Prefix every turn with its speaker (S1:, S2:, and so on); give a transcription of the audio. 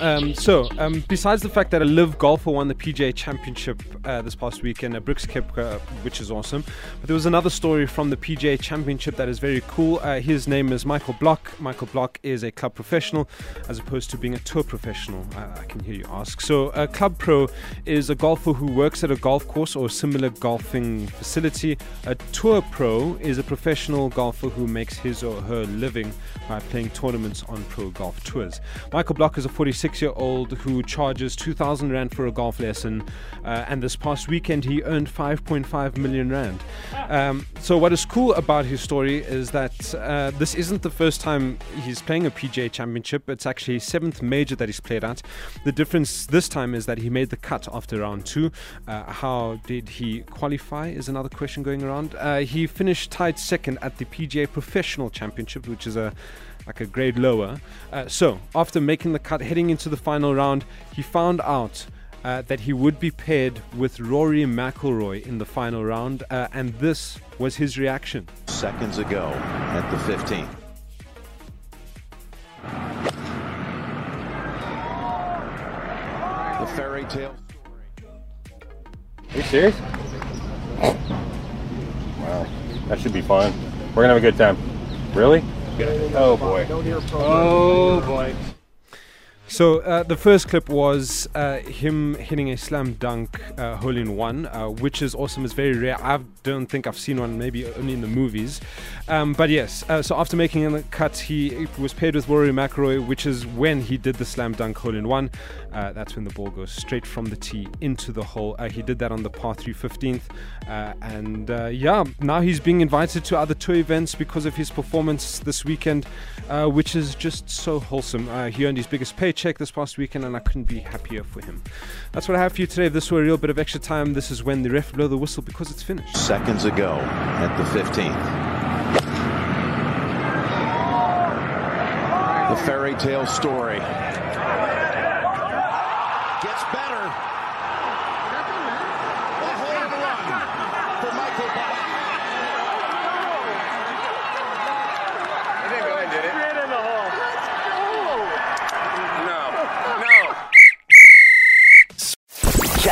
S1: Um, so, um, besides the fact that a LIV golfer won the PGA Championship uh, this past weekend, uh, Brooks Koepka, which is awesome, but there was another story from the PGA Championship that is very cool. Uh, his name is Michael Block. Michael Block is a club professional as opposed to being a tour professional, uh, I can hear you ask. So, a club pro is a golfer who works at a golf course or similar golfing facility. A tour pro is a professional golfer who makes his or her living by playing tournaments on pro golf tours. Michael Block is a 46 six year old who charges 2,000 Rand for a golf lesson. Uh, and this past weekend, he earned 5.5 million Rand. Um, so, what is cool about his story is that uh, this isn't the first time he's playing a PGA championship. It's actually his seventh major that he's played at. The difference this time is that he made the cut after round two. Uh, how did he qualify is another question going around. Uh, he finished tied second at the PGA Professional Championship, which is a like a grade lower. Uh, so, after making the cut, heading into the final round, he found out uh, that he would be paired with Rory McIlroy in the final round, uh, and this was his reaction.
S2: Seconds ago at the 15th. The fairy tale.
S3: Are you serious? Wow, that should be fun. We're gonna have a good time. Really? Oh boy. Oh boy.
S1: So uh, the first clip was uh, him hitting a slam dunk uh, hole in one, uh, which is awesome. It's very rare. I don't think I've seen one, maybe only in the movies. Um, but yes, uh, so after making a cut, he was paired with Rory McIlroy, which is when he did the slam dunk hole in one. Uh, that's when the ball goes straight from the tee into the hole. he did that on the par 3 15th. and yeah, now he's being invited to other tour events because of his performance this weekend, which is just so wholesome. he earned his biggest paycheck check this past weekend, and I couldn't be happier for him. That's what I have for you today. If this were a real bit of extra time, this is when the ref blow the whistle because it's finished.
S2: Seconds ago at the 15th. The fairy tale story gets better. A home run for Michael Block.